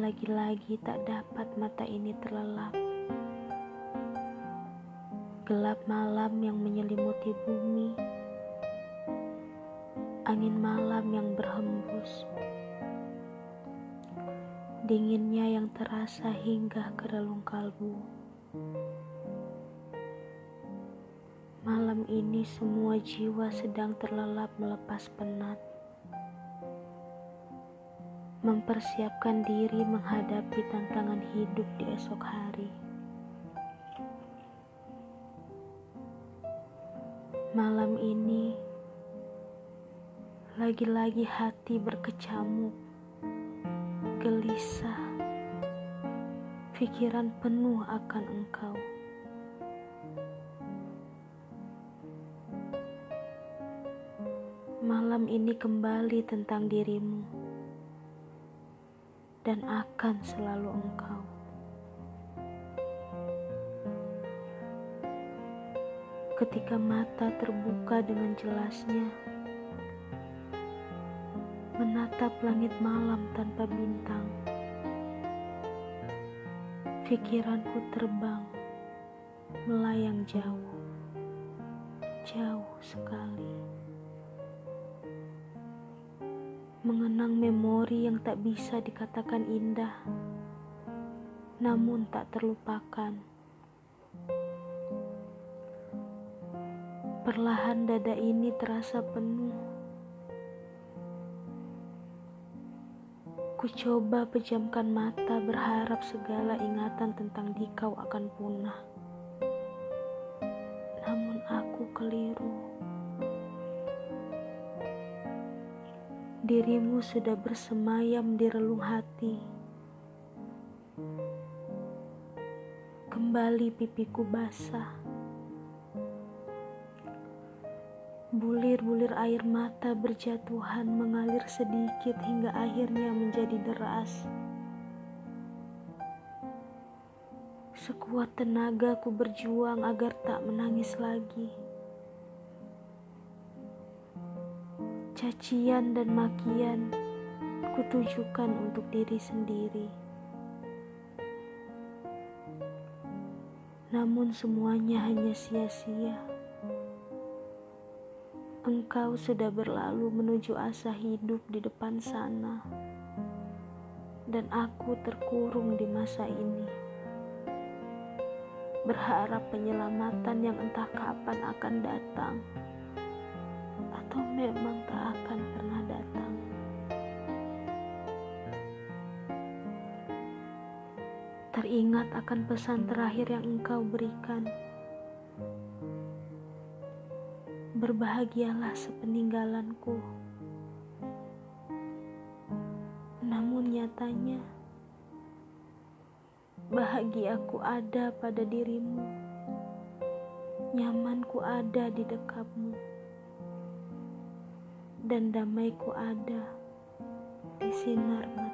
lagi-lagi tak dapat mata ini terlelap. Gelap malam yang menyelimuti bumi, angin malam yang berhembus, dinginnya yang terasa hingga ke relung kalbu. Malam ini semua jiwa sedang terlelap melepas penat mempersiapkan diri menghadapi tantangan hidup di esok hari. Malam ini, lagi-lagi hati berkecamuk, gelisah, pikiran penuh akan engkau. Malam ini kembali tentang dirimu dan akan selalu engkau. Ketika mata terbuka dengan jelasnya, menatap langit malam tanpa bintang, pikiranku terbang, melayang jauh, jauh sekali mengenang memori yang tak bisa dikatakan indah, namun tak terlupakan. Perlahan dada ini terasa penuh. Ku coba pejamkan mata berharap segala ingatan tentang dikau akan punah. Dirimu sudah bersemayam di relung hati. Kembali pipiku basah. Bulir-bulir air mata berjatuhan mengalir sedikit hingga akhirnya menjadi deras. Sekuat tenaga ku berjuang agar tak menangis lagi. Cacian dan makian kutujukan untuk diri sendiri. Namun semuanya hanya sia-sia. Engkau sudah berlalu menuju asa hidup di depan sana. Dan aku terkurung di masa ini. Berharap penyelamatan yang entah kapan akan datang atau memang tak akan pernah datang. Teringat akan pesan terakhir yang engkau berikan. Berbahagialah sepeninggalanku. Namun nyatanya, bahagiaku ada pada dirimu. Nyamanku ada di dekapmu dan damaiku ada di sinar matamu.